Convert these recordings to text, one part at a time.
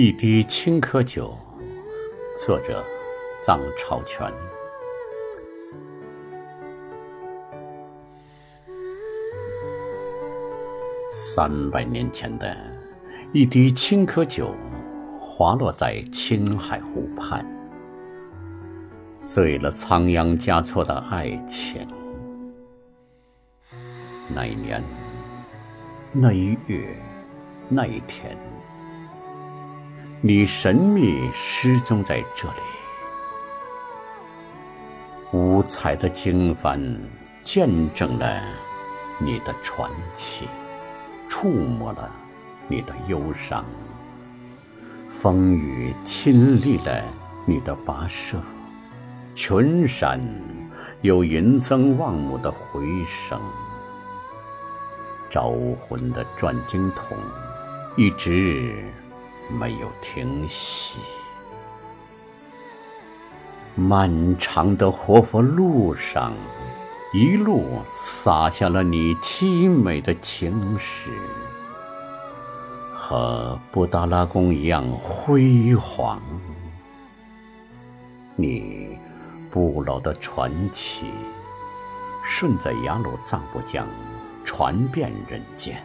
一滴青稞酒，作者张朝全。三百年前的一滴青稞酒，滑落在青海湖畔，醉了仓央嘉措的爱情。那一年，那一月，那一天。你神秘失踪在这里，五彩的经幡见证了你的传奇，触摸了你的忧伤，风雨亲历了你的跋涉，群山有云增望母的回声，招魂的转经筒一直。没有停息，漫长的活佛路上，一路洒下了你凄美的情史，和布达拉宫一样辉煌。你不老的传奇，顺在雅鲁藏布江传遍人间。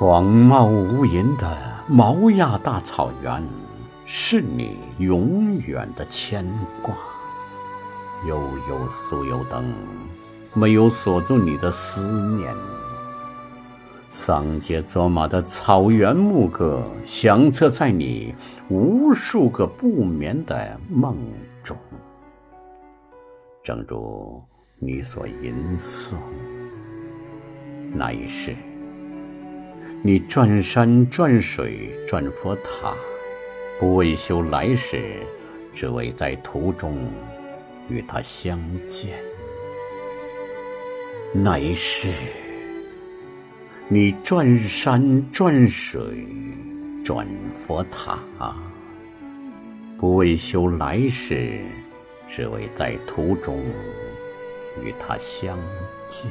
广袤无垠的毛亚大草原，是你永远的牵挂。悠悠酥油灯，没有锁住你的思念。桑杰卓玛的草原牧歌，响彻在你无数个不眠的梦中。正如你所吟诵，那一世。你转山转水转佛塔，不为修来世，只为在途中与他相见。那一世，你转山转水转佛塔，不为修来世，只为在途中与他相见。